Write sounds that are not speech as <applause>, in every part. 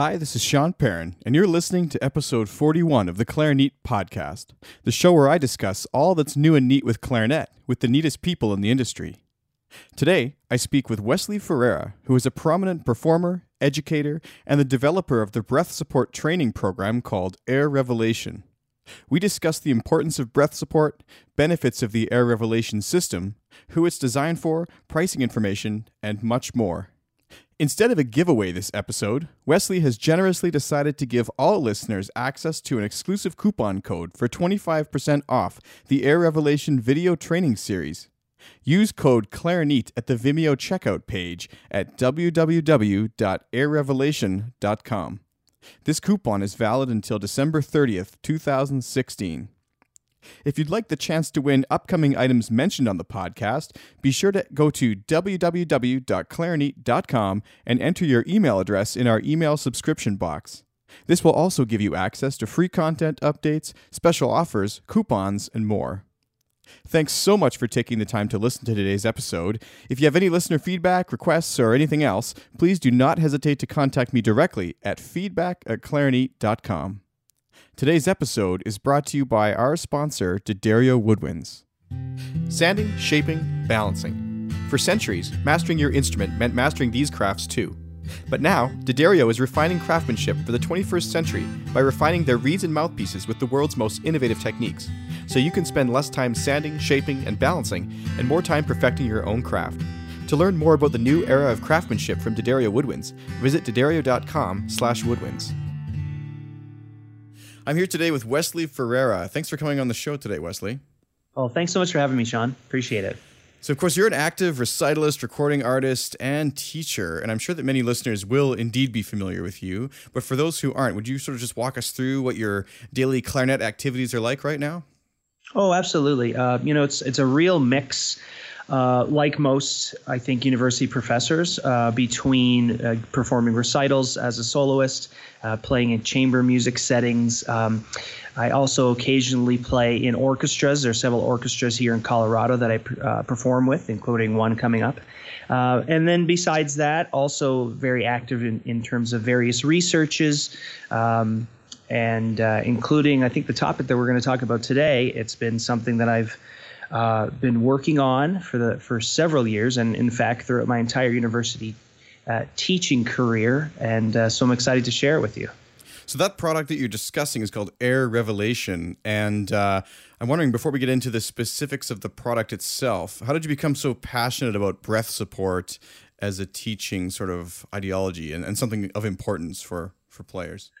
Hi, this is Sean Perrin, and you're listening to episode 41 of the Clarinet podcast, the show where I discuss all that's new and neat with clarinet with the neatest people in the industry. Today, I speak with Wesley Ferreira, who is a prominent performer, educator, and the developer of the breath support training program called Air Revelation. We discuss the importance of breath support, benefits of the Air Revelation system, who it's designed for, pricing information, and much more. Instead of a giveaway this episode, Wesley has generously decided to give all listeners access to an exclusive coupon code for 25% off the Air Revelation video training series. Use code Clarinet at the Vimeo checkout page at www.airrevelation.com. This coupon is valid until December 30th, 2016. If you'd like the chance to win upcoming items mentioned on the podcast, be sure to go to www.clarinet.com and enter your email address in our email subscription box. This will also give you access to free content updates, special offers, coupons, and more. Thanks so much for taking the time to listen to today's episode. If you have any listener feedback, requests, or anything else, please do not hesitate to contact me directly at feedback at clarinet.com. Today's episode is brought to you by our sponsor, D'Addario Woodwinds. Sanding, shaping, balancing. For centuries, mastering your instrument meant mastering these crafts too. But now, D'Addario is refining craftsmanship for the 21st century by refining their reeds and mouthpieces with the world's most innovative techniques, so you can spend less time sanding, shaping, and balancing, and more time perfecting your own craft. To learn more about the new era of craftsmanship from D'Addario Woodwinds, visit d'addario.com slash woodwinds. I'm here today with Wesley Ferreira. Thanks for coming on the show today, Wesley. Well, thanks so much for having me, Sean. Appreciate it. So, of course, you're an active recitalist, recording artist, and teacher, and I'm sure that many listeners will indeed be familiar with you. But for those who aren't, would you sort of just walk us through what your daily clarinet activities are like right now? Oh, absolutely. Uh, you know, it's it's a real mix uh, like most, I think, university professors, uh, between uh, performing recitals as a soloist, uh, playing in chamber music settings. Um, I also occasionally play in orchestras. There are several orchestras here in Colorado that I uh, perform with, including one coming up. and then besides that, also very active in, in terms of various researches. Um, and uh, including, I think, the topic that we're going to talk about today. It's been something that I've uh, been working on for the for several years, and in fact, throughout my entire university uh, teaching career. And uh, so I'm excited to share it with you. So that product that you're discussing is called Air Revelation, and uh, I'm wondering before we get into the specifics of the product itself, how did you become so passionate about breath support as a teaching sort of ideology and, and something of importance for for players?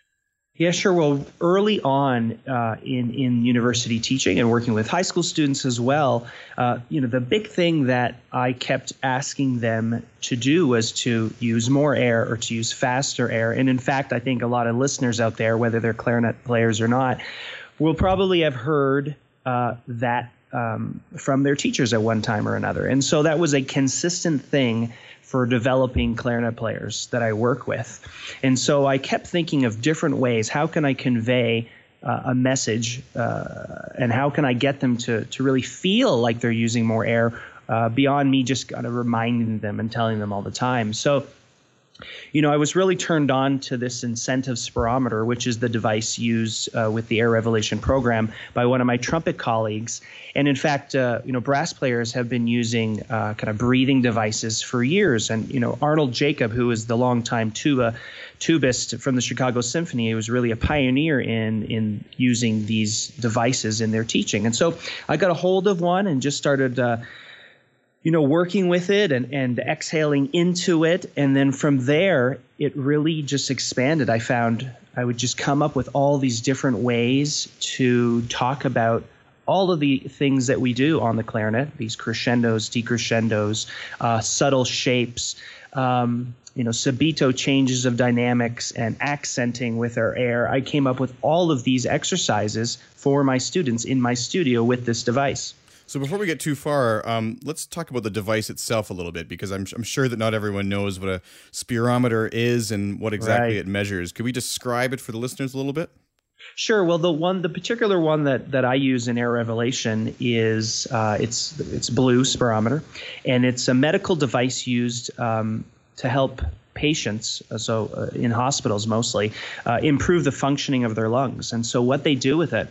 Yeah, sure. Well, early on uh, in in university teaching and working with high school students as well, uh, you know, the big thing that I kept asking them to do was to use more air or to use faster air. And in fact, I think a lot of listeners out there, whether they're clarinet players or not, will probably have heard uh, that um, from their teachers at one time or another. And so that was a consistent thing for developing clarinet players that I work with. And so I kept thinking of different ways. How can I convey uh, a message uh, and how can I get them to, to really feel like they're using more air uh, beyond me just kind of reminding them and telling them all the time? So you know, I was really turned on to this incentive spirometer, which is the device used uh, with the Air Revelation program by one of my trumpet colleagues. And in fact, uh, you know, brass players have been using uh, kind of breathing devices for years. And, you know, Arnold Jacobs, who is the longtime tuba tubist from the Chicago Symphony, was really a pioneer in, in using these devices in their teaching. And so I got a hold of one and just started uh, you know, working with it and, and exhaling into it. And then from there, it really just expanded. I found I would just come up with all these different ways to talk about all of the things that we do on the clarinet these crescendos, decrescendos, uh, subtle shapes. Um, you know, subito changes of dynamics and accenting with our air. I came up with all of these exercises for my students in my studio with this device. So before we get too far, um, let's talk about the device itself a little bit because I'm, I'm sure that not everyone knows what a spirometer is and what exactly right. it measures. Could we describe it for the listeners a little bit? Sure. Well, the one, the particular one that, that I use in Air Revelation is uh, it's it's blue spirometer, and it's a medical device used um, to help patients, uh, so uh, in hospitals mostly, uh, improve the functioning of their lungs. And so what they do with it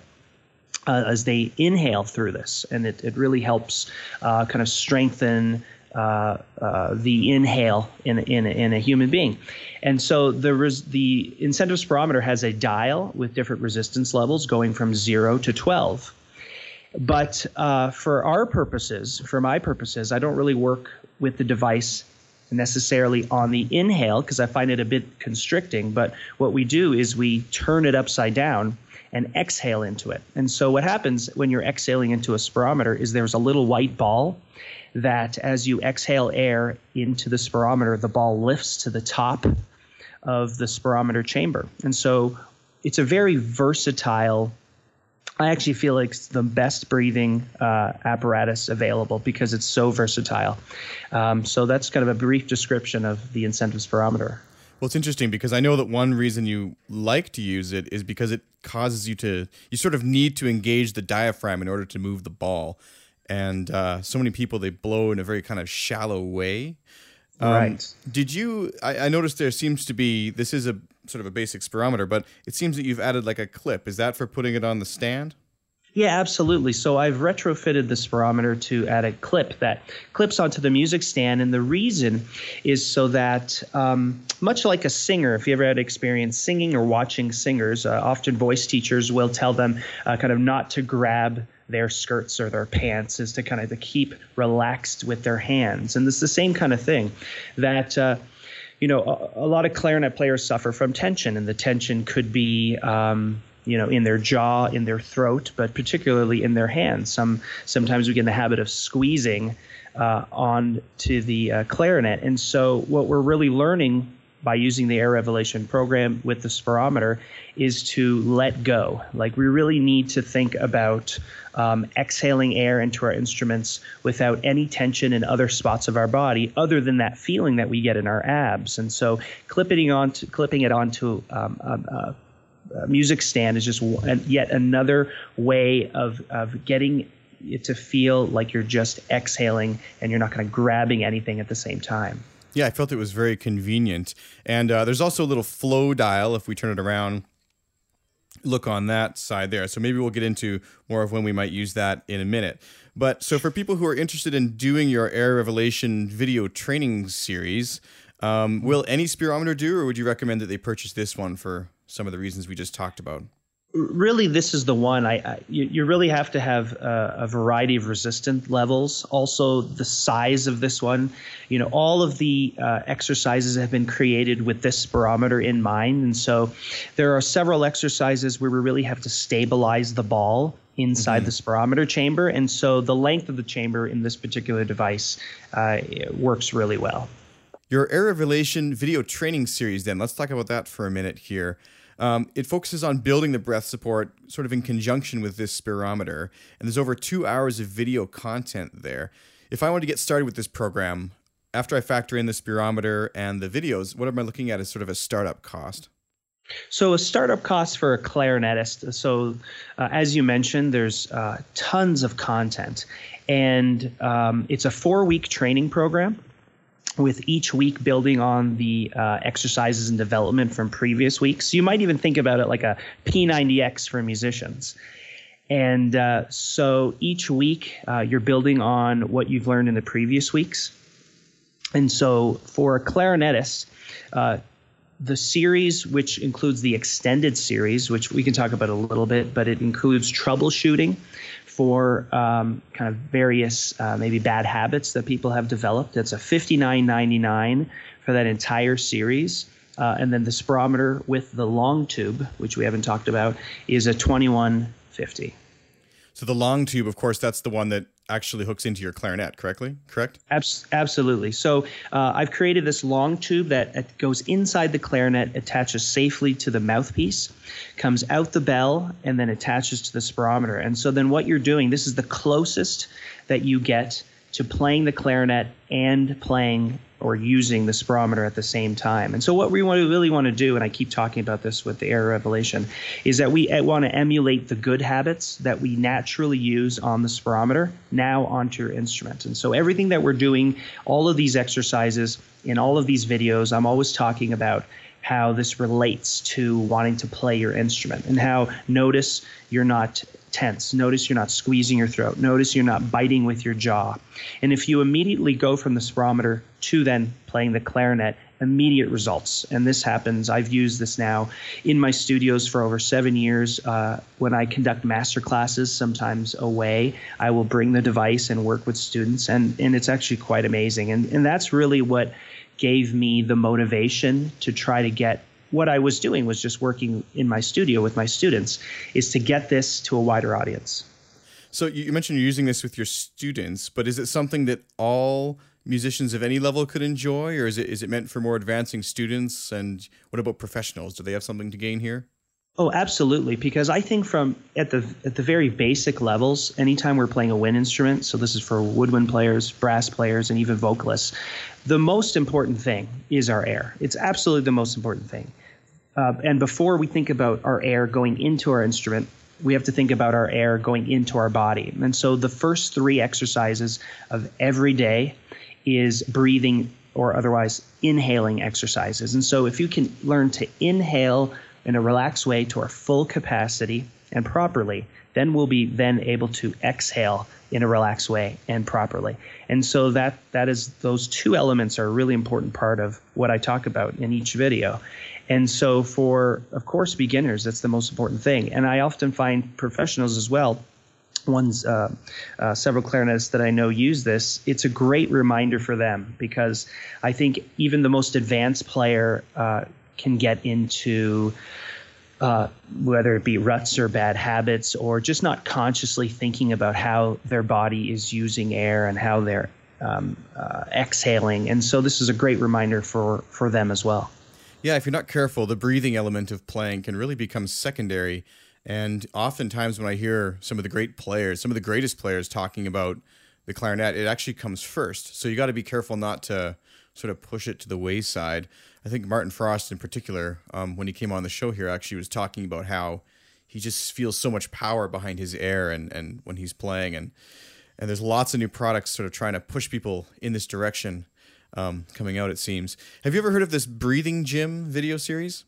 uh, as they inhale through this, and it, it really helps uh, kind of strengthen uh, uh, the inhale in, in, in a human being. And so the, res- the incentive spirometer has a dial with different resistance levels going from 0 to 12. But uh, for our purposes, for my purposes, I don't really work with the device necessarily on the inhale because I find it a bit constricting. But what we do is we turn it upside down and exhale into it. And so what happens when you're exhaling into a spirometer is there's a little white ball that as you exhale air into the spirometer, the ball lifts to the top of the spirometer chamber. And so it's a very versatile I actually feel like it's the best breathing uh, apparatus available because it's so versatile. Um, so that's kind of a brief description of the incentive spirometer. Well, it's interesting because I know that one reason you like to use it is because it causes you to, you sort of need to engage the diaphragm in order to move the ball. And uh, so many people, they blow in a very kind of shallow way. Um, right. Did you, I, I noticed there seems to be, this is a sort of a basic spirometer, but it seems that you've added like a clip. Is that for putting it on the stand? Yeah, absolutely. So I've retrofitted the spirometer to add a clip that clips onto the music stand, and the reason is so that, um, much like a singer, if you ever had experience singing or watching singers, uh, often voice teachers will tell them uh, kind of not to grab their skirts or their pants, is to kind of to keep relaxed with their hands, and it's the same kind of thing that. Uh, you know, a, a, lot of clarinet players suffer from tension, and the tension could be um, you know, in their jaw, in their throat, but particularly in their hands. Some sometimes we get in the habit of squeezing uh, onto the uh, clarinet, and so what we're really learning by using the air revelation program with the spirometer is to let go. Like we really need to think about um, exhaling air into our instruments without any tension in other spots of our body, other than that feeling that we get in our abs. And so clipping onto clipping it onto um, a, a uh, music stand is just yet another way of of getting it to feel like you're just exhaling and you're not kind of grabbing anything at the same time. Yeah, I felt it was very convenient. And uh, there's also a little flow dial if we turn it around. Look on that side there. So maybe we'll get into more of when we might use that in a minute. But so for people who are interested in doing your Air Revelation video training series, um, will any spirometer do, or would you recommend that they purchase this one for some of the reasons we just talked about? Really, this is the one. I, I you, you, really have to have a, a, variety of resistant levels. Also, the size of this one. You know, all of the uh, exercises have been created with this spirometer in mind, and so there are several exercises where we really have to stabilize the ball inside mm-hmm. the spirometer chamber, and so the length of the chamber in this particular device uh, works really well. Your Air Revelation video training series, then, let's talk about that for a minute here. Um, it focuses on building the breath support sort of in conjunction with this spirometer, and there's over two hours of video content there. If I want to get started with this program, after I factor in the spirometer and the videos, what am I looking at as sort of a startup cost? So, a startup cost for a clarinetist. So, uh, as you mentioned, there's uh, tons of content, and um, it's a four week training program with each week building on the uh, exercises and development from previous weeks. So you might even think about it like a P90X for musicians. And uh, so each week uh, you're building on what you've learned in the previous weeks. And so for a clarinetist, uh, the series, which includes the extended series, which we can talk about a little bit, but it includes troubleshooting for um, kind of various uh, maybe bad habits that people have developed. It's a $59.99 for that entire series. Uh, and then the spirometer with the long tube, which we haven't talked about, is a 2150. So the long tube, of course, that's the one that actually hooks into your clarinet, correctly? Correct? Abs- absolutely. So uh, I've created this long tube that goes inside the clarinet, attaches safely to the mouthpiece, comes out the bell, and then attaches to the spirometer. And so then what you're doing, this is the closest that you get to playing the clarinet and playing or using the spirometer at the same time. And so, what we really want to do, and I keep talking about this with the air revelation, is that we eh, want to emulate the good habits that we naturally use on the spirometer now onto your instrument. And so, everything that we're doing, all of these exercises in all of these videos, I'm always talking about how this relates to wanting to play your instrument and how notice you're not tense. Notice you're not squeezing your throat. Notice you're not biting with your jaw. And if you immediately go from the spirometer to then playing the clarinet, immediate results. And this happens. I've used this now in my studios for over seven years. Uh, when I conduct master classes, sometimes away, I will bring the device and work with students, and and it's actually quite amazing. And and that's really what gave me the motivation to try to get what I was doing was just working in my studio with my students is to get this to a wider audience. So you mentioned you're using this with your students, but is it something that all musicians of any level could enjoy or is it is it meant for more advancing students and what about professionals? Do they have something to gain here? Oh, absolutely. Because I think from at the at the very basic levels, anytime we're playing a wind instrument, so this is for woodwind players, brass players, and even vocalists, the most important thing is our air. It's absolutely the most important thing. Uh, and before we think about our air going into our instrument, we have to think about our air going into our body. And so the first three exercises of every day is breathing or otherwise inhaling exercises. And so if you can learn to inhale in a relaxed way to our full capacity and properly, then we'll be then able to exhale in a relaxed way and properly. And so that that is those two elements are a really important part of what I talk about in each video. And so for of course beginners, that's the most important thing. And I often find professionals as well ones uh, uh, several clarinetists that I know use this. It's a great reminder for them because I think even the most advanced player uh, can get into uh, whether it be ruts or bad habits or just not consciously thinking about how their body is using air and how they're um, uh, exhaling. And so this is a great reminder for, for them as well. Yeah, if you're not careful, the breathing element of playing can really become secondary. And oftentimes, when I hear some of the great players, some of the greatest players talking about the clarinet, it actually comes first. So you got to be careful not to sort of push it to the wayside. I think Martin Fröst, in particular, um, when he came on the show here, actually was talking about how he just feels so much power behind his air and, and when he's playing. And, and there's lots of new products sort of trying to push people in this direction um, coming out, it seems. Have you ever heard of this Breathing Gym video series?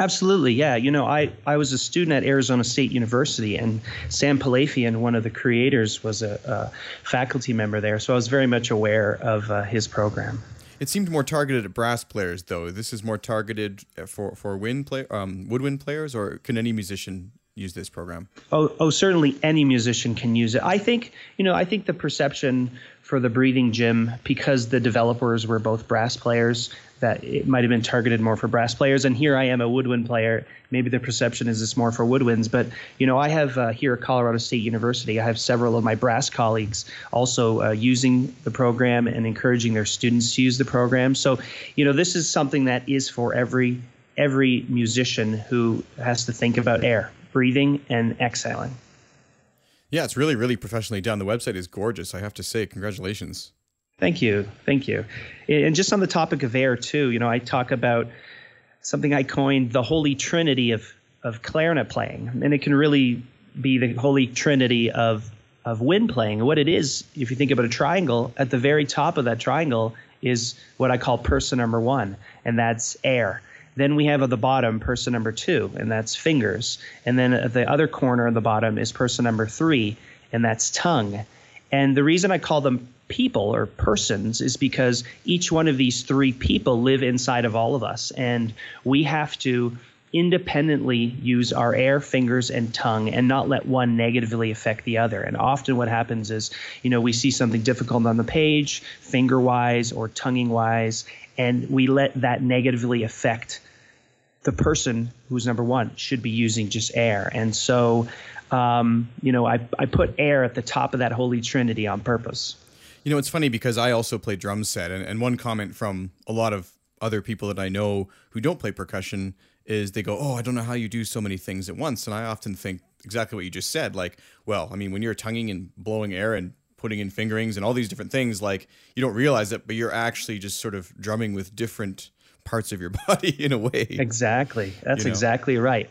Absolutely, yeah. You know, I, I was a student at Arizona State University, and Sam Pilafian, one of the creators, was a, a faculty member there. So I was very much aware of uh, his program. It seemed more targeted at brass players, though. This is more targeted for for wind play, um, woodwind players, or can any musician use this program? Oh, oh, certainly any musician can use it. I think you know. I think the perception for the breathing gym because the developers were both brass players that it might have been targeted more for brass players. And here I am, a woodwind player. Maybe the perception is it's more for woodwinds. But you know, I have uh, here at Colorado State University, I have several of my brass colleagues also uh, using the program and encouraging their students to use the program. So, you know, this is something that is for every every musician who has to think about air, breathing, and exhaling. Yeah, it's really, really professionally done. The website is gorgeous. I have to say, congratulations. Thank you. Thank you. And just on the topic of air, too, you know, I talk about something I coined the holy trinity of, of clarinet playing. And it can really be the holy trinity of, of wind playing. What it is, if you think about a triangle, at the very top of that triangle is what I call person number one, and that's air. Then we have at the bottom person number two, and that's fingers. And then at the other corner of the bottom is person number three, and that's tongue. And the reason I call them people or persons is because each one of these three people live inside of all of us. And we have to independently use our air, fingers, and tongue and not let one negatively affect the other. And often what happens is, you know, we see something difficult on the page, finger wise or tonguing wise, and we let that negatively affect the person who's number one should be using just air. And so, um, you know, I, I put air at the top of that holy trinity on purpose. You know, it's funny because I also play drum set, and, and one comment from a lot of other people that I know who don't play percussion is they go, "Oh, I don't know how you do so many things at once." And I often think exactly what you just said. Like, well, I mean, when you're tonguing and blowing air and putting in fingerings and all these different things. Like you don't realize it, but you're actually just sort of drumming with different parts of your <laughs> body in a way. Exactly. That's You know? exactly right.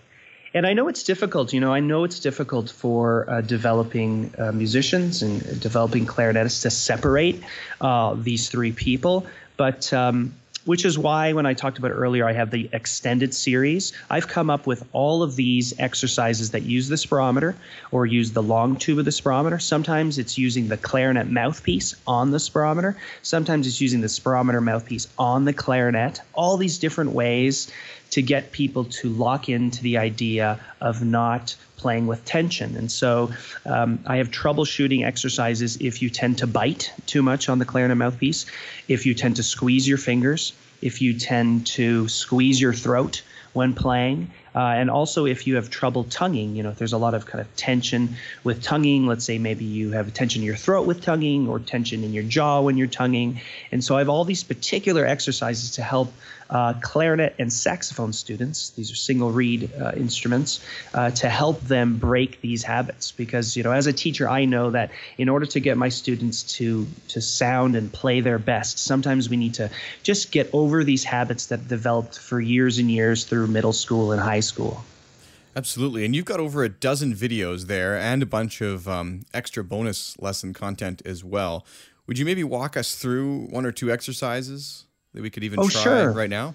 And I know it's difficult. You know, I know it's difficult for uh, developing uh, musicians and developing clarinetists to separate uh, these three people. But um, which is why when I talked about earlier, I have the extended series. I've come up with all of these exercises that use the spirometer or use the long tube of the spirometer. Sometimes it's using the clarinet mouthpiece on the spirometer. Sometimes it's using the spirometer mouthpiece on the clarinet. All these different ways to get people to lock into the idea of not playing with tension. And so um, I have troubleshooting exercises if you tend to bite too much on the clarinet mouthpiece, if you tend to squeeze your fingers, if you tend to squeeze your throat when playing. Uh, and also, if you have trouble tonguing, you know, if there's a lot of kind of tension with tonguing, let's say maybe you have tension in your throat with tonguing or tension in your jaw when you're tonguing. And so I have all these particular exercises to help uh, clarinet and saxophone students, these are single reed uh, instruments, uh, to help them break these habits. Because, you know, as a teacher, I know that in order to get my students to, to sound and play their best, sometimes we need to just get over these habits that developed for years and years through middle school and high school. Absolutely. And you've got over a dozen videos there and a bunch of um, extra bonus lesson content as well. Would you maybe walk us through one or two exercises that we could even Oh, try sure. right now?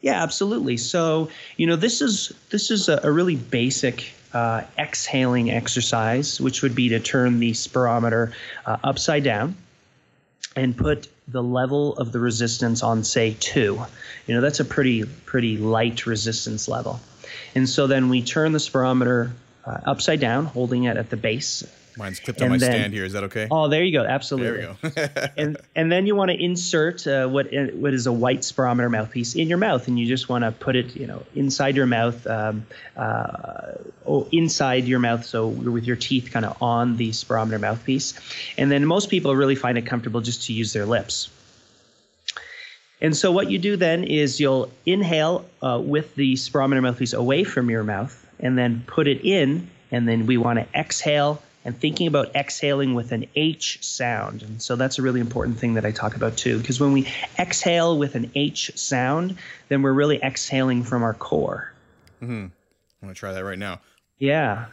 Yeah, absolutely. So, you know, this is this is a, a really basic uh, exhaling exercise, which would be to turn the spirometer uh, upside down and put the level of the resistance on, say, two. You know, that's a pretty pretty light resistance level. And so then we turn the spirometer uh, upside down, holding it at the base. Mine's clipped on my then- stand here. Is that okay? Oh, there you go. Absolutely. There we go. <laughs> and and then you want to insert uh, what what is a white spirometer mouthpiece in your mouth, and you just want to put it, you know, inside your mouth, um, uh, oh, inside your mouth, so with your teeth kind of on the spirometer mouthpiece, and then most people really find it comfortable just to use their lips. And so what you do then is you'll inhale uh, with the spirometer mouthpiece away from your mouth, and then put it in, and then we want to exhale. And thinking about exhaling with an H sound. And so that's a really important thing that I talk about too, because when we exhale with an H sound, then we're really exhaling from our core. Mm-hmm. I'm going to try that right now. Yeah.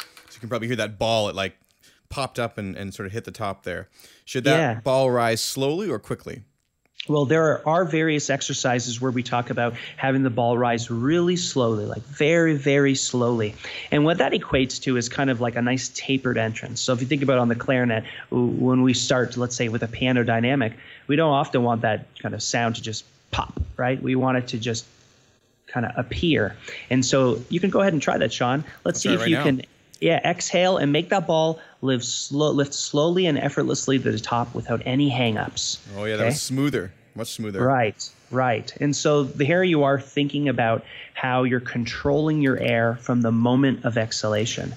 So you can probably hear that ball. It like popped up and, and sort of hit the top there. Should that Yeah. ball rise slowly or quickly? Well, there are, are various exercises where we talk about having the ball rise really slowly, like very, very slowly. And what that equates to is kind of like a nice tapered entrance. So if you think about on the clarinet, when we start, let's say, with a piano dynamic, we don't often want that kind of sound to just pop, right? We want it to just kind of appear. And so you can go ahead and try that, Sean. Let's see if right you now. can yeah, exhale and make that ball live slow, lift slowly and effortlessly to the top without any hangups. Oh, yeah, that was smoother. Much smoother. Right, right. And so the- here you are thinking about how you're controlling your air from the moment of exhalation.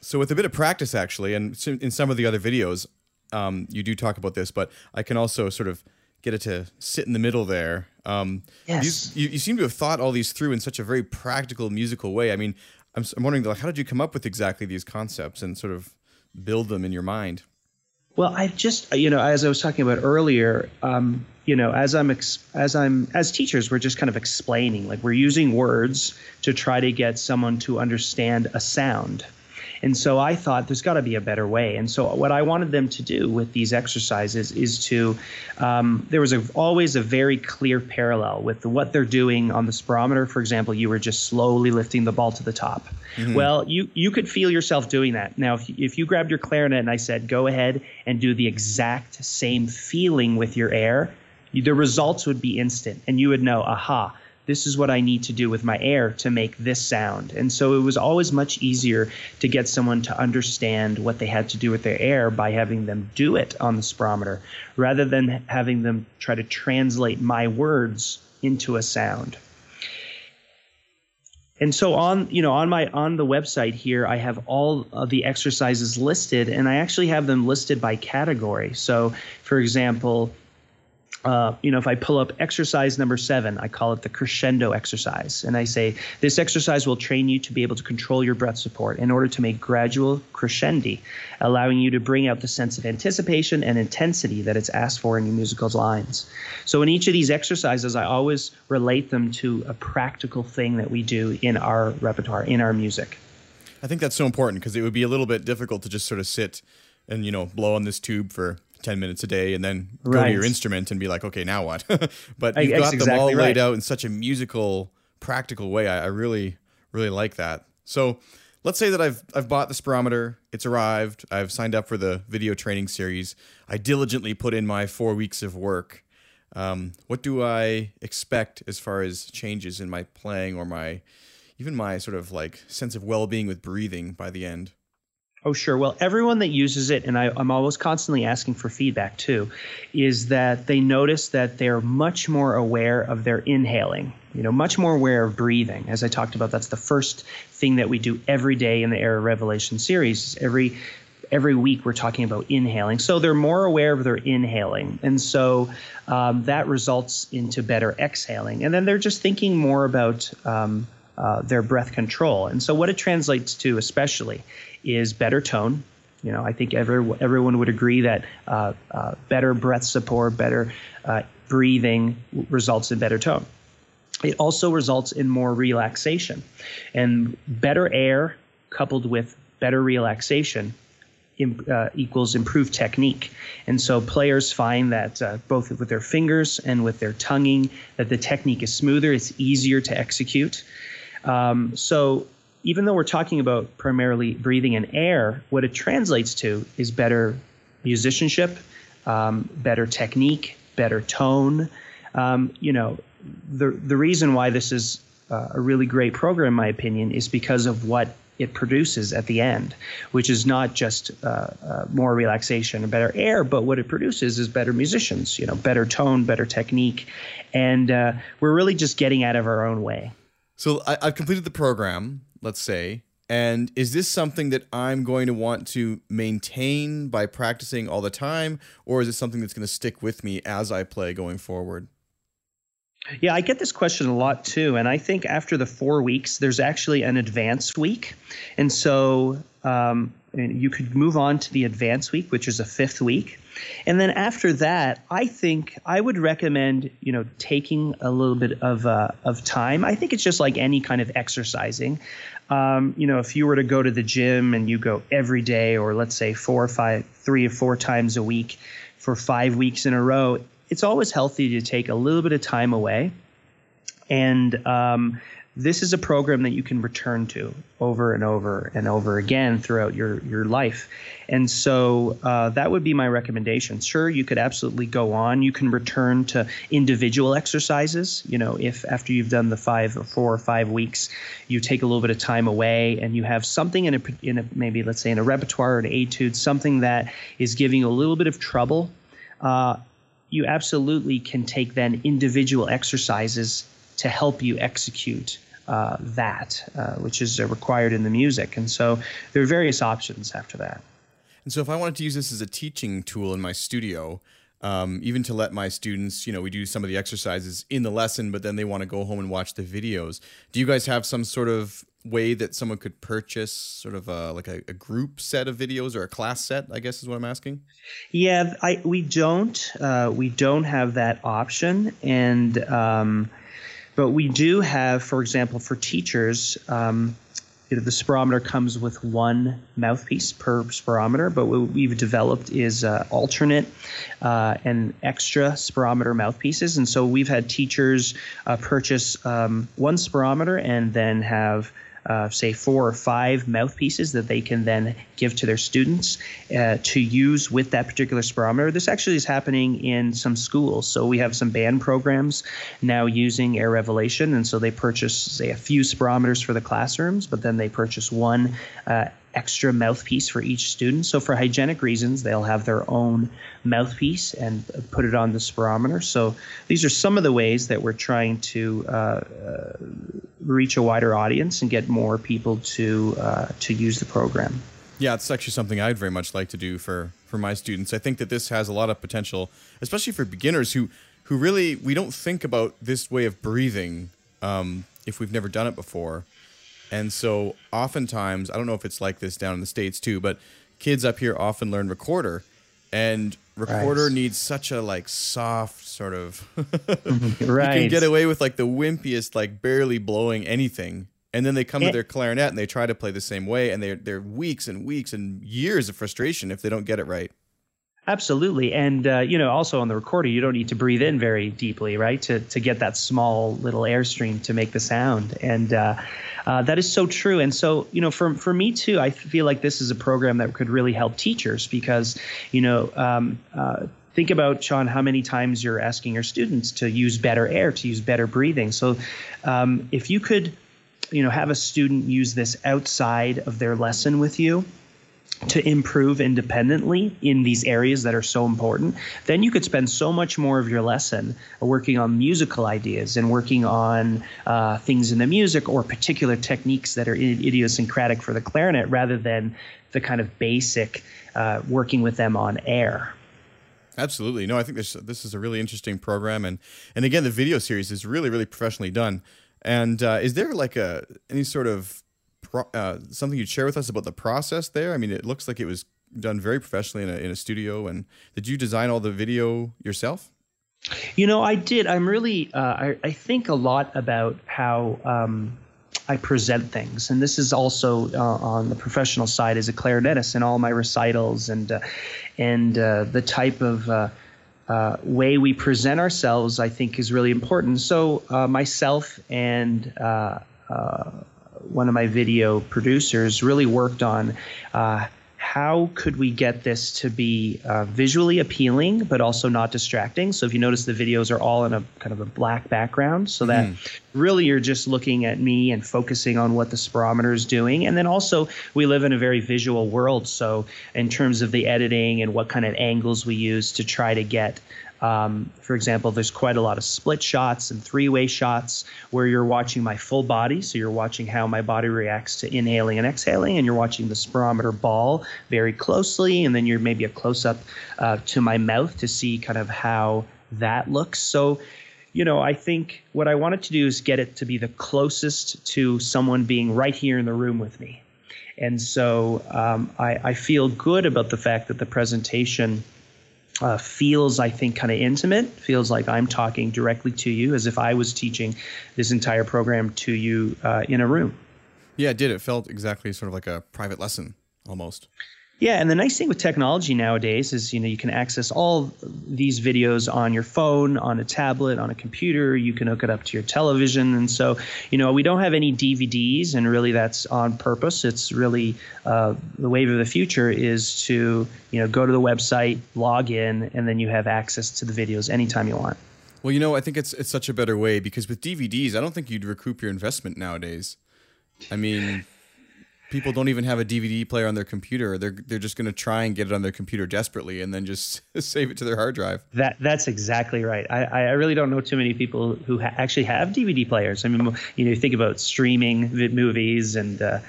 So with a bit of practice, actually, and in some of the other videos, um, you do talk about this, but I can also sort of get it to sit in the middle there. Um, Yes. these- you, you seem to have thought all these through in such a very practical musical way. I mean, I'm, I'm wondering, like, how did you come up with exactly these concepts and sort of build them in your mind? Well, I just you know, as I was talking about earlier, um, you know, as I'm ex- as I'm as teachers, we're just kind of explaining, like we're using words to try to get someone to understand a sound. And so I thought there's got to be a better way. And so what I wanted them to do with these exercises is to, um, there was a, always a very clear parallel with what they're doing on the spirometer. For example, you were just slowly lifting the ball to the top. Well, you you could feel yourself doing that. Now, if you, if you grabbed your clarinet and I said, go ahead and do the exact same feeling with your air, the results would be instant, and you would know, aha, this is what I need to do with my air to make this sound. And so it was always much easier to get someone to understand what they had to do with their air by having them do it on the spirometer rather than having them try to translate my words into a sound. And so on, you know, on my on the website here, I have all of the exercises listed, and I actually have them listed by category. So, for example, uh, you know, if I pull up exercise number seven, I call it the crescendo exercise. And I say, this exercise will train you to be able to control your breath support in order to make gradual crescendi, allowing you to bring out the sense of anticipation and intensity that it's asked for in your musical lines. So in each of these exercises, I always relate them to a practical thing that we do in our repertoire, in our music. I think that's so important because it would be a little bit difficult to just sort of sit and, you know, blow on this tube for 10 minutes a day and then go right. to your instrument and be like, okay, now what? <laughs> but you've got exactly them all laid right. out in such a musical, practical way. I, I, really, really like that. So let's say that I've, I've bought the spirometer, it's arrived, I've signed up for the video training series, I diligently put in my four weeks of work. Um, what do I expect as far as changes in my playing or my even my sort of like sense of well-being with breathing by the end? Oh, sure. Well, everyone that uses it, and I, am always constantly asking for feedback too, is that they notice that they're much more aware of their inhaling, you know, much more aware of breathing. As I talked about, that's the first thing that we do every day in the of Revelation series. Every every week we're talking about inhaling. So they're more aware of their inhaling. And so um, that results into better exhaling. And then they're just thinking more about um, uh, their breath control. And so what it translates to, especially, is better tone. You know, I think every, everyone would agree that uh, uh, better breath support, better uh, breathing results in better tone. It also results in more relaxation. And better air coupled with better relaxation uh, equals improved technique. And so players find that uh, both with their fingers and with their tonguing, that the technique is smoother, it's easier to execute. Um, so even though we're talking about primarily breathing and air, what it translates to is better musicianship, um, better technique, better tone. Um, you know, the the reason why this is uh, a really great program, in my opinion, is because of what it produces at the end, which is not just uh, uh, more relaxation or better air, but what it produces is better musicians. You know, better tone, better technique, and uh, we're really just getting out of our own way. So I, have completed the program let's say. And is this something that I'm going to want to maintain by practicing all the time, or is it something that's going to stick with me as I play going forward? Yeah, I get this question a lot too. And I think after the four weeks, there's actually an advanced week. And so um, you could move on to the advanced week, which is a fifth week. And then after that, I think I would recommend, you know, taking a little bit of uh, of time. I think it's just like any kind of exercising. Um, you know, if you were to go to the gym and you go every day, or let's say four or five, three or four times a week for five weeks in a row, it's always healthy to take a little bit of time away and um, this is a program that you can return to over and over and over again throughout your your life. And so uh, that would be my recommendation. Sure you could absolutely go on. You can return to individual exercises. You know if after you've done the five or four or five weeks you take a little bit of time away and you have something in a, in a maybe let's say in a repertoire or an etude something that is giving you a little bit of trouble uh, you absolutely can take then individual exercises to help you execute uh, that, uh, which is uh, required in the music. And so there are various options after that. And so if I wanted to use this as a teaching tool in my studio, um, even to let my students, you know, we do some of the exercises in the lesson, but then they want to go home and watch the videos. Do you guys have some sort of way that someone could purchase sort of a, like a, a, group set of videos or a class set i guess is what i'm asking yeah I, we don't uh, we don't have that option and um, but we do have, for example, for teachers, um, you know, the spirometer comes with one mouthpiece per spirometer, but what we've developed is uh, alternate uh, and extra spirometer mouthpieces. And so we've had teachers uh, purchase um, one spirometer and then have uh, say four or five mouthpieces that they can then give to their students uh, to use with that particular spirometer. This actually is happening in some schools. So we have some band programs now using Air Revelation, and so they purchase say a few spirometers for the classrooms, but then they purchase one uh, extra mouthpiece for each student. So for hygienic reasons, they'll have their own mouthpiece and put it on the spirometer. So these are some of the ways that we're trying to uh, uh, reach a wider audience and get more people to uh, to use the program. Yeah, it's actually something I'd very much like to do for for my students. I think that this has a lot of potential, especially for beginners who who really we don't think about this way of breathing um, if we've never done it before. And so oftentimes, I don't know if it's like this down in the States too, but kids up here often learn recorder. And recorder Right. needs such a like soft sort of right. <laughs> <laughs> you can get away with like the wimpiest, like barely blowing anything. And then they come to their clarinet and they try to play the same way, and they're they're weeks and weeks and years of frustration if they don't get it right. Absolutely, and uh, you know, also on the recorder, you don't need to breathe in very deeply, right, to to get that small little airstream to make the sound, and uh, uh, that is so true. And so, you know, for for me too, I feel like this is a program that could really help teachers because, you know. Um, uh, Think about Sean, how many times you're asking your students to use better air, to use better breathing. So, um, if you could, you know, have a student use this outside of their lesson with you, to improve independently in these areas that are so important, then you could spend so much more of your lesson working on musical ideas and working on uh, things in the music or particular techniques that are idiosyncratic for the clarinet rather than the kind of basic uh, working with them on air. Absolutely. No, I think this this is a really interesting program, and and again, the video series is really really professionally done. And uh, is there like a any sort of pro, uh, something you'd share with us about the process there? I mean, it looks like it was done very professionally in a in a studio. And did you design all the video yourself? You know, I did. I'm really, uh, I, I think a lot about how um, I present things. And this is also uh, on the professional side as a clarinetist in all my recitals and, uh, and uh, the type of uh, uh, way we present ourselves, I think, is really important. So, myself and one of my video producers really worked on uh, how could we get this to be uh, visually appealing but also not distracting? So if you notice the videos are all in a kind of a black background so that really you're just looking at me and focusing on what the spirometer is doing. And then also we live in a very visual world so in terms of the editing and what kind of angles we use to try to get um, for example, there's quite a lot of split shots and three way shots where you're watching my full body. So you're watching how my body reacts to inhaling and exhaling, and you're watching the spirometer ball very closely. And then you're maybe a close up uh, to my mouth to see kind of how that looks. So, you know, I think what I wanted to do is get it to be the closest to someone being right here in the room with me. And so um, I, I feel good about the fact that the presentation uh, feels, I think, kind of intimate. Feels like I'm talking directly to you, as if I was teaching this entire program to you uh, in a room. Yeah, it did. It felt exactly sort of like a private lesson almost. Yeah, and the nice thing with technology nowadays is, you know, you can access all these videos on your phone, on a tablet, on a computer. You can hook it up to your television, and so, you know, we don't have any DVDs, and really that's on purpose. It's really uh, the wave of the future is to, you know, go to the website, log in, and then you have access to the videos anytime you want. Well, you know, I think it's it's such a better way because with DVDs, I don't think you'd recoup your investment nowadays. I mean, people don't even have a DVD player on their computer. They're they're just going to try and get it on their computer desperately and then just <laughs> save it to their hard drive. That that's exactly right. I, I really don't know too many people who ha- actually have DVD players. I mean, you know, you think about streaming movies and uh,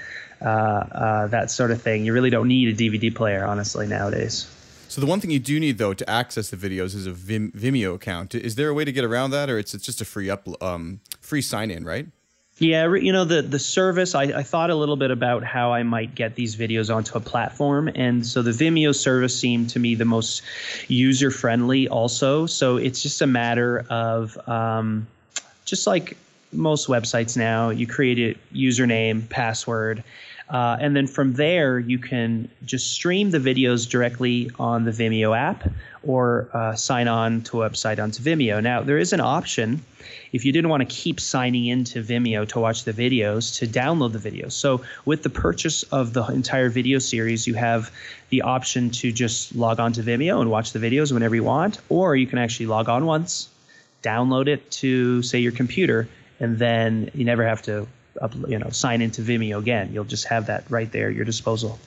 uh, uh, that sort of thing. You really don't need a DVD player, honestly, nowadays. So the one thing you do need though to access the videos is a Vimeo account. Is there a way to get around that, or it's it's just a free up um, free sign in, right? Yeah, you know the the service. I, I thought a little bit about how I might get these videos onto a platform, and so the Vimeo service seemed to me the most user friendly. Also, so it's just a matter of um, just like most websites now, you create a username, password. Uh, and then from there, you can just stream the videos directly on the Vimeo app or uh, sign on to a website onto Vimeo. Now, there is an option if you didn't want to keep signing into Vimeo to watch the videos to download the videos. So, with the purchase of the entire video series, you have the option to just log on to Vimeo and watch the videos whenever you want, or you can actually log on once, download it to, say, your computer, and then you never have to you know sign into Vimeo again. You'll just have that right there at your disposal.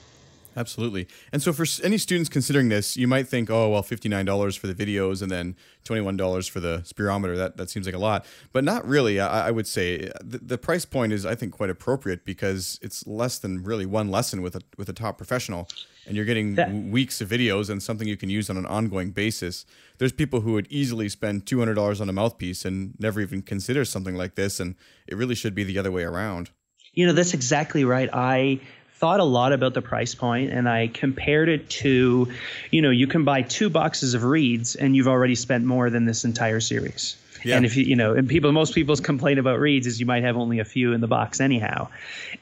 Absolutely. And so, for any students considering this, you might think, oh, well, $59 for the videos and then $21 for the spirometer. That, that seems like a lot. But not really, I, I would say. Uh, the, the, price point is, I think, quite appropriate because it's less than really one lesson with a, with a top professional. And you're getting that, weeks of videos and something you can use on an ongoing basis. There's people who would easily spend $200 on a mouthpiece and never even consider something like this. And it really should be the other way around. You know, that's exactly right. I thought a lot about the price point and I compared it to, you know, you can buy two boxes of reeds and you've already spent more than this entire series. Yeah. And if you, you know, and people, most people's complaint about reeds is you might have only a few in the box anyhow.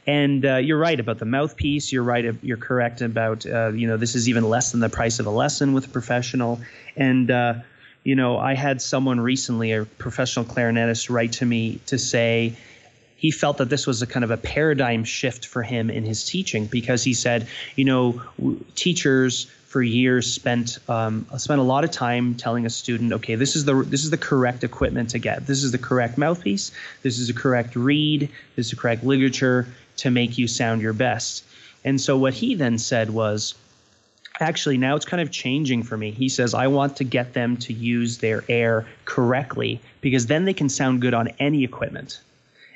And uh, you're right about the mouthpiece. You're right. You're correct about, uh, you know, this is even less than the price of a lesson with a professional. And, uh, you know, I had someone recently, a professional clarinetist, write to me to say, he felt that this was a kind of a paradigm shift for him in his teaching because he said, you know, teachers for years spent um, spent a lot of time telling a student, okay, this is the this is the correct equipment to get. This is the correct mouthpiece. This is the correct reed. This is the correct ligature to make you sound your best. And so what he then said was, actually now it's kind of changing for me. He says I want to get them to use their air correctly because then they can sound good on any equipment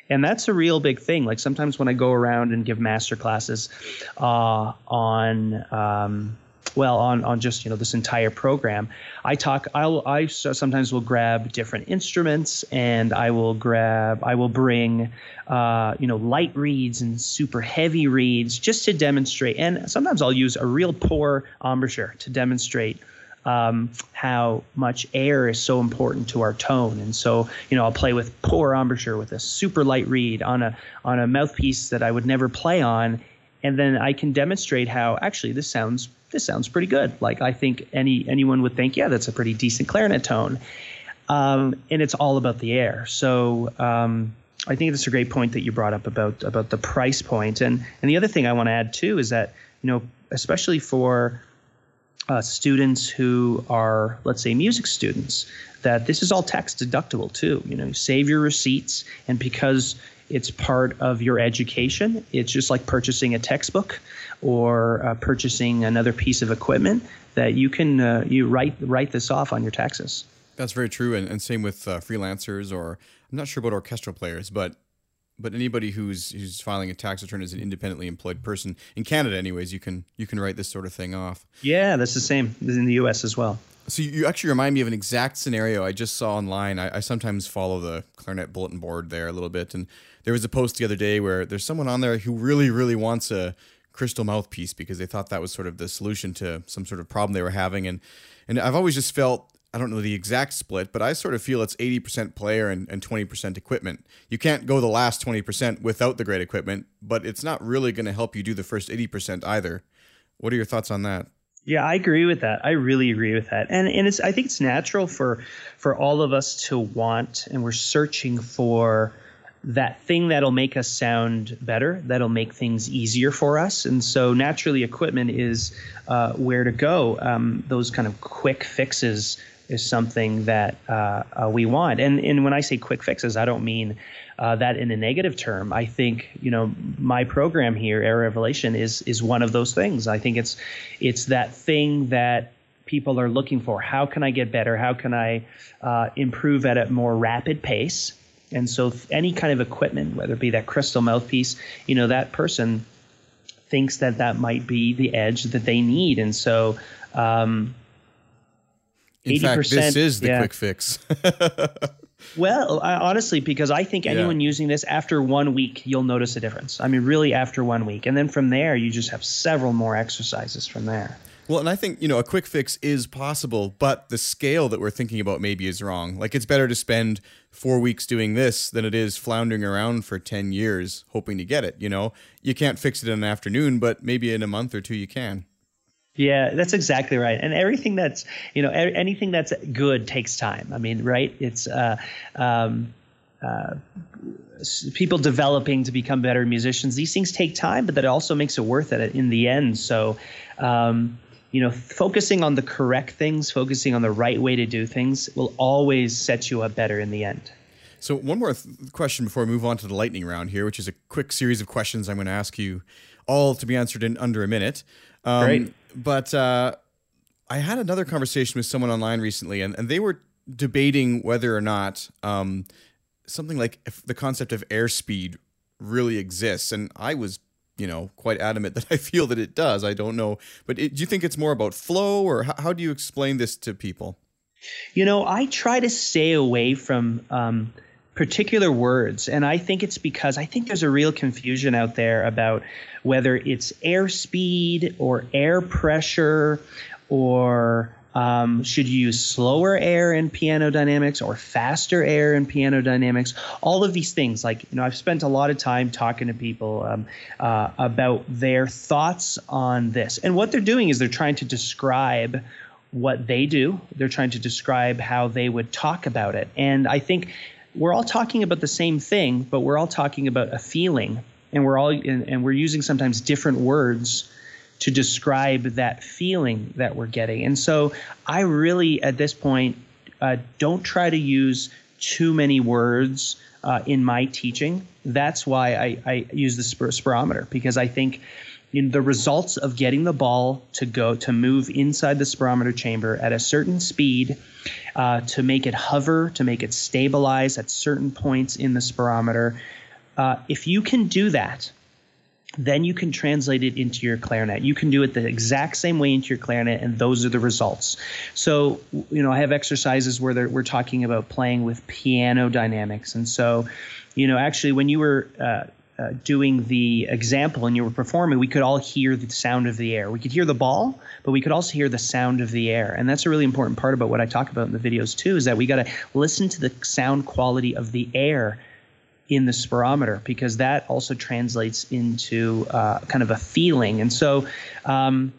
and that's a real big thing. Like sometimes when I go around and give master classes uh, on. Um, well on on just you know this entire program i talk i'll i sometimes will grab different instruments and i will grab i will bring uh, you know light reeds and super heavy reeds just to demonstrate and sometimes i'll use a real poor embouchure to demonstrate um, how much air is so important to our tone. And so, you know, I'll play with poor embouchure with a super light reed on a on a mouthpiece that I would never play on, and then I can demonstrate how actually this sounds this sounds pretty good. Like I think any anyone would think, yeah, that's a pretty decent clarinet tone. Um, and it's all about the air. So um, I think that's a great point that you brought up about about the price point. And and the other thing I want to add too is that you know especially for uh, students who are, let's say, music students, that this is all tax deductible too. You know, save your receipts, and because it's part of your education, it's just like purchasing a textbook or uh, purchasing another piece of equipment that you can uh, you write write this off on your taxes. That's very true, and, and same with uh, freelancers or I'm not sure about orchestral players, but but anybody who's who's filing a tax return as an independently employed person in Canada, anyways, you can you can write this sort of thing off. Yeah, that's the same in the U.S. as well. So you actually remind me of an exact scenario I just saw online. I, I sometimes follow the clarinet bulletin board there a little bit, and there was a post the other day where there's someone on there who really really wants a crystal mouthpiece because they thought that was sort of the solution to some sort of problem they were having, and and I've always just felt I don't know the exact split, but I sort of feel it's 80% player and, and 20% equipment. You can't go the last 20% without the great equipment, but it's not really going to help you do the first 80% either. What are your thoughts on that? Yeah, I agree with that. I really agree with that. And and it's I think it's natural for for all of us to want and we're searching for that thing that'll make us sound better, that'll make things easier for us. And so naturally, equipment is uh, where to go. Um, those kind of quick fixes is something that uh, uh, we want. And and when I say quick fixes, I don't mean uh, that in a negative term. I think you know my program here, Air Revelation, is is one of those things. I think it's it's that thing that people are looking for. How can I get better? How can I uh, improve at a more rapid pace? And so any kind of equipment, whether it be that crystal mouthpiece, you know that person thinks that that might be the edge that they need, and so. Um, in fact, this is the yeah. quick fix. <laughs> well, I, honestly, because I think anyone yeah. using this after one week, you'll notice a difference. I mean, really, after one week, and then from there, you just have several more exercises from there. Well, and I think, you know, a quick fix is possible, but the scale that we're thinking about maybe is wrong. Like, it's better to spend four weeks doing this than it is floundering around for 10 years hoping to get it. You know, you can't fix it in an afternoon, but maybe in a month or two you can. Yeah, that's exactly right. And everything that's you know anything that's good takes time. I mean, right? It's uh, um, uh, people developing to become better musicians. These things take time, but that also makes it worth it in the end. So. Um, you know, focusing on the correct things, focusing on the right way to do things will always set you up better in the end. So, one more th- question before we move on to the lightning round here, which is a quick series of questions I'm going to ask you all to be answered in under a minute. Um, Great. But uh, I had another conversation with someone online recently, and, and they were debating whether or not um, something like the concept of airspeed really exists. And I was, you know, quite adamant <laughs> that I feel that it does. I don't know. But it, do you think it's more about flow, or how, how do you explain this to people? You know, I try to stay away from um, particular words, and I think it's because I think there's a real confusion out there about whether it's airspeed or air pressure or um, should you use slower air in piano dynamics or faster air in piano dynamics? All of these things, like you know, I've spent a lot of time talking to people um, uh, about their thoughts on this, and what they're doing is they're trying to describe what they do. They're trying to describe how they would talk about it. And I think we're all talking about the same thing, but we're all talking about a feeling, and we're all and, and we're using sometimes different words to describe that feeling that we're getting. And so I really, at this point, uh, don't try to use too many words uh, in my teaching. That's why I, I use the spir- spirometer because I think in the results of getting the ball to go to move inside the spirometer chamber at a certain speed uh, to make it hover to make it stabilize at certain points in the spirometer uh, if you can do that then you can translate it into your clarinet. You can do it the exact same way into your clarinet, and those are the results. So, you know, I have exercises where we're talking about playing with piano dynamics. And so, you know, actually, when you were uh, uh, doing the example and you were performing, we could all hear the sound of the air. We could hear the ball, but we could also hear the sound of the air. And that's a really important part about what I talk about in the videos too, is that we got to listen to the sound quality of the air in the spirometer because that also translates into uh, kind of a feeling. And so um,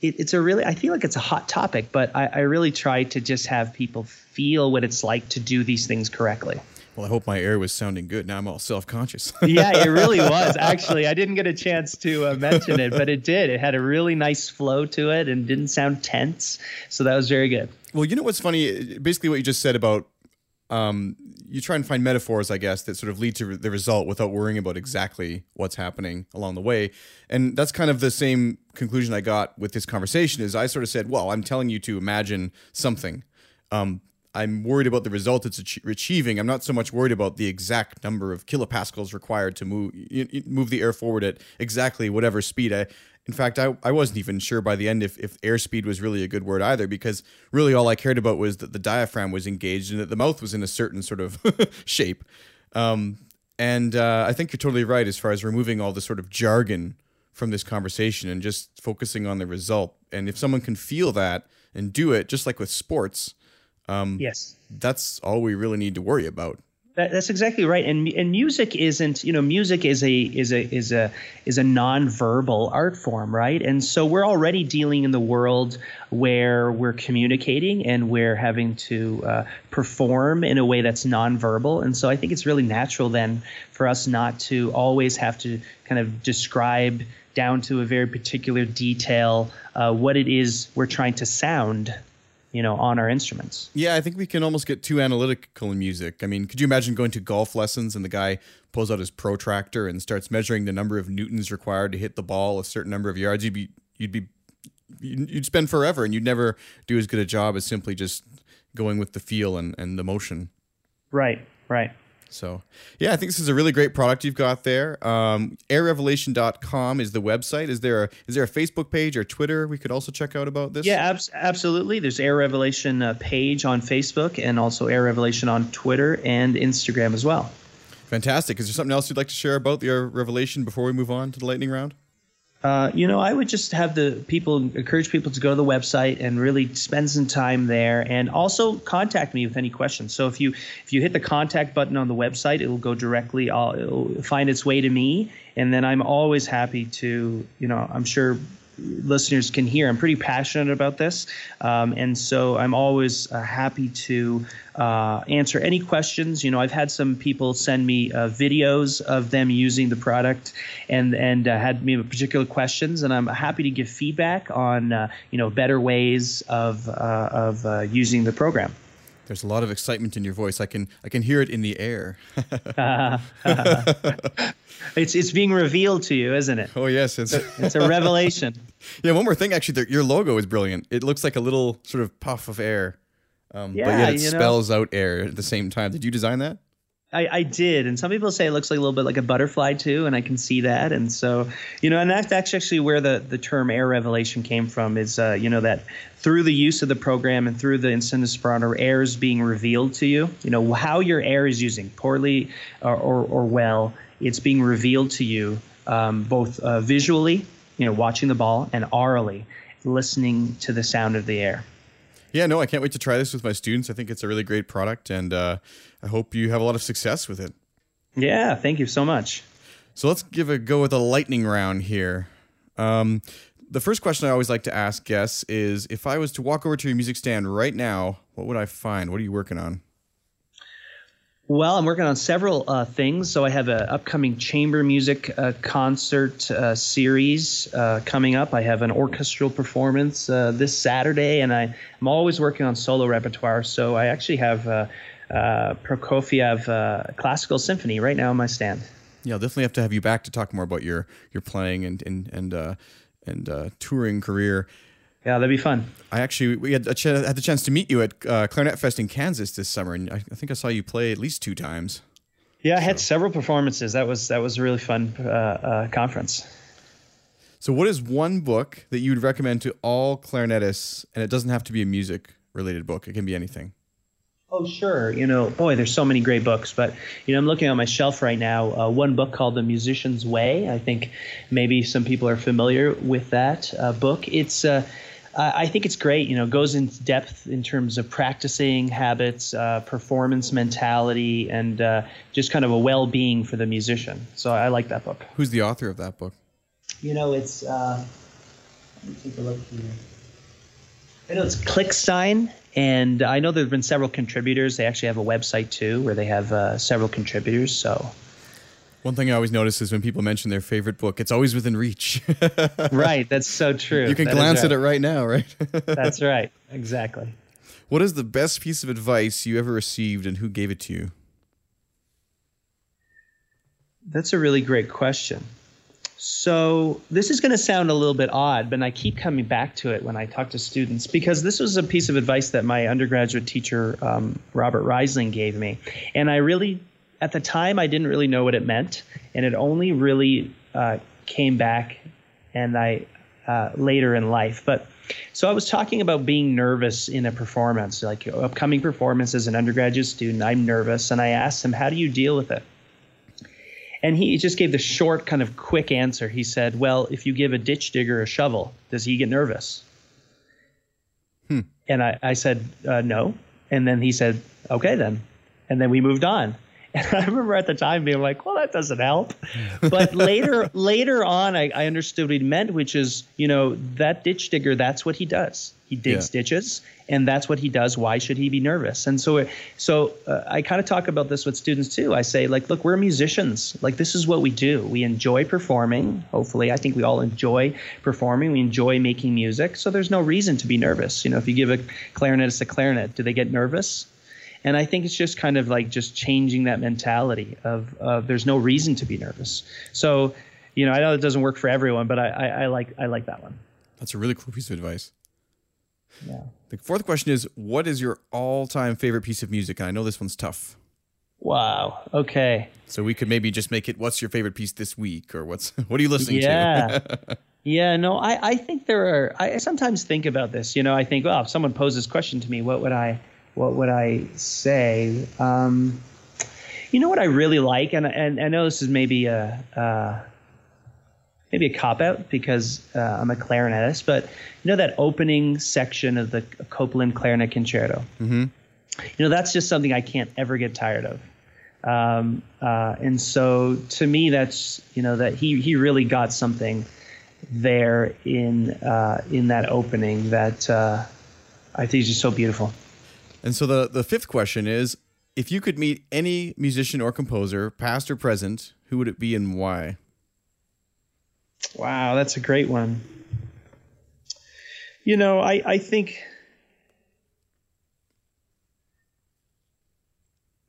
it, it's a really, I feel like it's a hot topic, but I, I really try to just have people feel what it's like to do these things correctly. Well, I hope my air was sounding good. Now I'm all self conscious. <laughs> yeah, it really was. Actually, I didn't get a chance to uh, mention it, but it did. It had a really nice flow to it and didn't sound tense. So that was very good. Well, you know what's funny? Basically, what you just said about um, you try and find metaphors, I guess, that sort of lead to the result without worrying about exactly what's happening along the way. And that's kind of the same conclusion I got with this conversation. Is I sort of said, "Well, I'm telling you to imagine something. Um, I'm worried about the result it's achieving. I'm not so much worried about the exact number of kilopascals required to move move the air forward at exactly whatever speed. I, in fact, I, I wasn't even sure by the end if, if airspeed was really a good word either, because really all I cared about was that the diaphragm was engaged and that the mouth was in a certain sort of <laughs> shape. Um, and uh, I think you're totally right as far as removing all the sort of jargon from this conversation and just focusing on the result. And if someone can feel that and do it, just like with sports, um, yes, that's all we really need to worry about. That, that's exactly right. And and music isn't, you know, music is a is a is a is a nonverbal art form, right? And so we're already dealing in the world where we're communicating and we're having to uh, perform in a way that's nonverbal. And so I think it's really natural then for us not to always have to kind of describe down to a very particular detail uh, what it is we're trying to sound you know, on our instruments. Yeah, I think we can almost get too analytical in music. I mean, could you imagine going to golf lessons and the guy pulls out his protractor and starts measuring the number of newtons required to hit the ball a certain number of yards? You'd be you'd be you'd spend forever and you'd never do as good a job as simply just going with the feel and, and the motion. Right, right. So, yeah, I think this is a really great product you've got there. Um, airrevelation.com is the website. Is there a, is there a Facebook page or Twitter we could also check out about this? Yeah, ab- absolutely. There's Air Revelation uh, page on Facebook and also Air Revelation on Twitter and Instagram as well. Fantastic. Is there something else you'd like to share about the Air Revelation before we move on to the lightning round? Uh, you know, I would just have the people encourage people to go to the website and really spend some time there, and also contact me with any questions. So if you if you hit the contact button on the website, it will go directly. I'll, it'll find its way to me, and then I'm always happy to. You know, I'm sure listeners can hear. I'm pretty passionate about this, um, and so I'm always uh, happy to uh, answer any questions. You know, I've had some people send me uh, videos of them using the product, and and uh, had me particular questions, and I'm happy to give feedback on uh, you know better ways of uh, of using the program. There's a lot of excitement in your voice. I can I can hear it in the air. <laughs> it's it's being revealed to you, isn't it? Oh yes, it's it's a revelation. <laughs> yeah. One more thing, actually, your logo is brilliant. It looks like a little sort of puff of air, um, Yeah, but yet it you know. spells out air at the same time. Did you design that? I, I did, and some people say it looks like a little bit like a butterfly too, and I can see that. And so, you know, and that's actually where the, the term air revelation came from. Is uh, you know that through the use of the program and through the spirometer, air is being revealed to you. You know how your air is using poorly or or, or well, it's being revealed to you um, both uh, visually, you know, watching the ball, and aurally, listening to the sound of the air. Yeah, no, I can't wait to try this with my students. I think it's a really great product, and uh, I hope you have a lot of success with it. Yeah, thank you so much. So let's give a go with a lightning round here. Um, the first question I always like to ask guests is if I was to walk over to your music stand right now, what would I find? What are you working on? Well, I'm working on several uh, things. So I have an upcoming chamber music uh, concert uh, series uh, coming up. I have an orchestral performance uh, this Saturday, and I, I'm always working on solo repertoire. So I actually have uh, Prokofiev Classical Symphony right now on my stand. Yeah, I'll definitely have to have you back to talk more about your your playing and and and and touring career. Yeah, that'd be fun. I actually we had a ch- had the chance to meet you at uh, ClarinetFest in Kansas this summer, and I, I think I saw you play at least two times. Yeah, I had several performances. That was that was a really fun uh, uh, conference. So, what is one book that you'd recommend to all clarinetists? And it doesn't have to be a music related book; it can be anything. Oh, sure. You know, boy, there's so many great books, but you know, I'm looking on my shelf right now. Uh, one book called The Musician's Way. I think maybe some people are familiar with that uh, book. It's uh, I I think it's great. You know, goes into depth in terms of practicing habits, uh, performance mentality, and uh, just kind of a well-being for the musician. So I like that book. Who's the author of that book? You know, it's. Uh, let me take a look here. I know it's Klickstein, and I know there have been several contributors. They actually have a website too, where they have uh, several contributors. So, One thing I always notice is when people mention their favorite book, it's always within reach. <laughs> right, that's so true. you can That glance right. at it right now, right? <laughs> That's right, exactly. what is the best piece of advice you ever received, and who gave it to you? That's a really great question. So, this is going to sound a little bit odd, but I keep coming back to it when I talk to students because this was a piece of advice that my undergraduate teacher, um, Robert Reisling, gave me. And I really, at the time, I didn't really know what it meant. And it only really uh, came back and I uh, later in life. But so I was talking about being nervous in a performance, like upcoming performance as an undergraduate student. I'm nervous. And I asked him, How do you deal with it? And he just gave the short, kind of quick answer. He said, Well, if you give a ditch digger a shovel, does he get nervous? And I, I said, uh, No. And then he said, Okay, then. And then we moved on. And <laughs> I remember at the time being like, well, that doesn't help. But later, <laughs> later on, I, I understood what he meant, which is, you know, that ditch digger, that's what he does. He digs Yeah. ditches, and that's what he does. Why should he be nervous? And so, so uh, I kind of talk about this with students too. I say, like, look, we're musicians. Like, this is what we do. We enjoy performing. Hopefully, I think we all enjoy performing. We enjoy making music. So there's no reason to be nervous. You know, if you give a clarinetist a clarinet, do they get nervous? And I think it's just kind of like just changing that mentality of, of there's no reason to be nervous. So, you know, I know it doesn't work for everyone, but I, I, I like I like that one. That's a really cool piece of advice. Yeah. The fourth question is What is your all time favorite piece of music? And I know this one's tough. Wow. Okay. So we could maybe just make it what's your favorite piece this week or what's <laughs> what are you listening Yeah. to? Yeah, <laughs> yeah, no, I, I think there are I sometimes think about this. You know, I think, well, if someone posed this question to me, what would I what would I say? Um, you know what I really like, and and I know this is maybe a uh, maybe a cop out because uh, I'm a clarinetist, but you know that opening section of the Copland Clarinet Concerto. mm-hmm. You know, that's just something I can't ever get tired of. Um, uh, and so to me, that's you know that he he really got something there in uh, in that opening that uh, I think is just so beautiful. And so the the fifth question is if you could meet any musician or composer, past or present, who would it be and why? Wow, that's a great one. You know, I, I think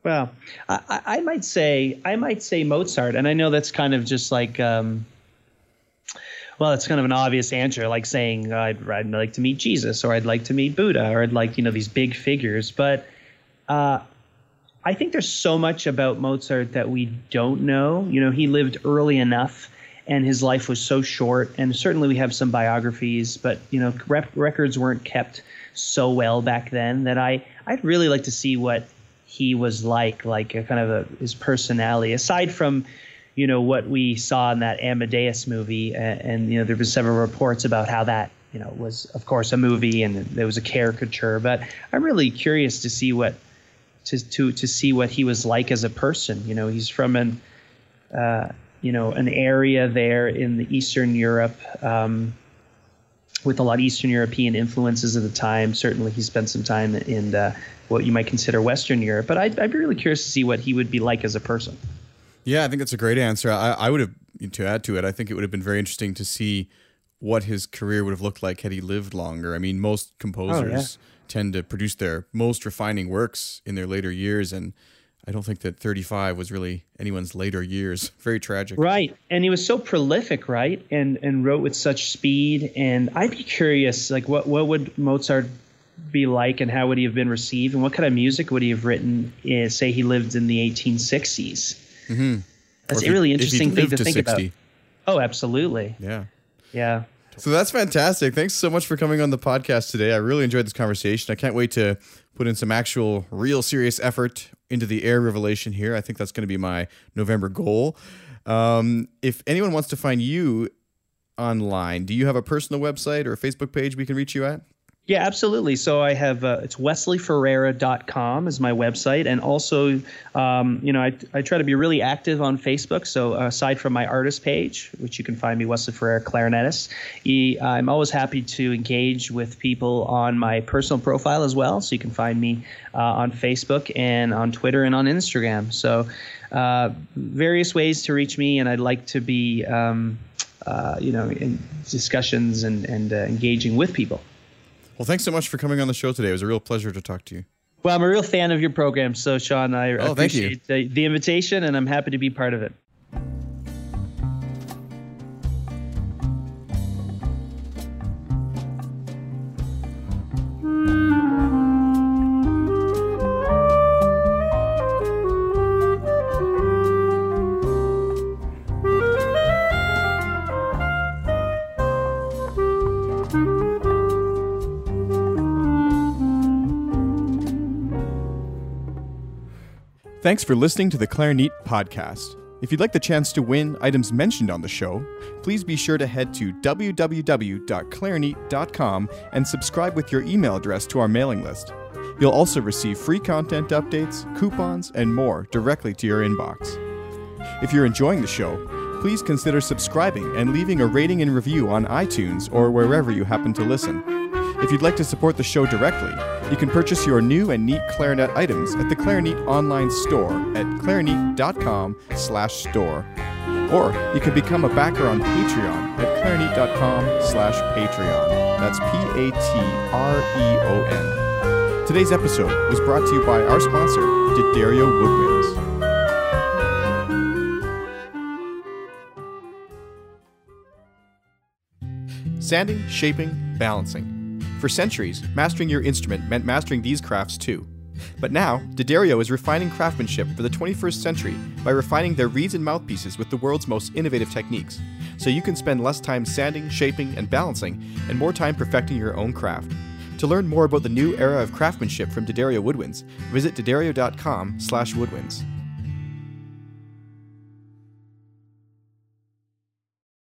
Well, I, I might say I might say Mozart, and I know that's kind of just like. Um, well, it's kind of an obvious answer, like saying I'd, I'd like to meet Jesus, or I'd like to meet Buddha, or I'd like you know these big figures. But uh, I think there's so much about Mozart that we don't know. You know, he lived early enough, and his life was so short. And certainly we have some biographies, but you know, rep- records weren't kept so well back then that I I'd really like to see what he was like, like a kind of a, his personality, aside from you know what we saw in that Amadeus movie, and, and you know there was several reports about how that you know was of course a movie and there was a caricature, but I'm really curious to see what to to to see what he was like as a person. You know, he's from an uh, you know an area there in the Eastern Europe. Um, with a lot of Eastern European influences at the time. Certainly, he spent some time in uh, what you might consider Western Europe. But I'd, I'd, be really curious to see what he would be like as a person. Yeah, I think that's a great answer. I, I would have to add to it. I think it would have been very interesting to see what his career would have looked like had he lived longer. I mean, most composers oh, yeah. tend to produce their most refining works in their later years, and I don't think that 35 was really anyone's later years. <laughs> Very tragic. Right. And he was so prolific, right? And and wrote with such speed. And I'd be curious, like what what would Mozart be like and how would he have been received and what kind of music would he have written uh, say he lived in the 1860s Mm-hmm. That's a really interesting thing to, to think 60. about. Oh, absolutely. Yeah. Yeah. So that's fantastic. Thanks so much for coming on the podcast today. I really enjoyed this conversation. I can't wait to put in some actual, real serious effort into the air revelation here. I think that's going to be my November goal. Um, if anyone wants to find you online, do you have a personal website or a Facebook page we can reach you at? Yeah, absolutely. So I have uh, it's wesleyferreira.com is my website, and also, um, you know, I, I try to be really active on Facebook. So aside from my artist page, which you can find me Wesley Ferreira clarinetist, I'm always happy to engage with people on my personal profile as well. So you can find me uh, on Facebook and on Twitter and on Instagram. So uh, various ways to reach me, and I'd like to be, um, uh, you know, in discussions and and uh, engaging with people. Well, thanks so much for coming on the show today. It was a real pleasure to talk to you. Well, I'm a real fan of your program, so Sean, I oh, appreciate the, the invitation, and I'm happy to be part of it. Thanks for listening to the Clarinet podcast. If you'd like the chance to win items mentioned on the show, please be sure to head to www.clarinet.com and subscribe with your email address to our mailing list. You'll also receive free content updates, coupons, and more directly to your inbox. If you're enjoying the show, please consider subscribing and leaving a rating and review on iTunes or wherever you happen to listen. If you'd like to support the show directly, you can purchase your new and neat clarinet items at the Clarinet online store at clarinet.com slash store. Or you can become a backer on Patreon at clarinet.com slash Patreon. That's P-A-T-R-E-O-N. Today's episode was brought to you by our sponsor, D'Addario Woodwinds. Sanding, shaping, balancing. For centuries, mastering your instrument meant mastering these crafts too. But now, D'Addario is refining craftsmanship for the 21st century by refining their reeds and mouthpieces with the world's most innovative techniques, so you can spend less time sanding, shaping, and balancing, and more time perfecting your own craft. To learn more about the new era of craftsmanship from D'Addario Woodwinds, visit d'addario.com slash woodwinds.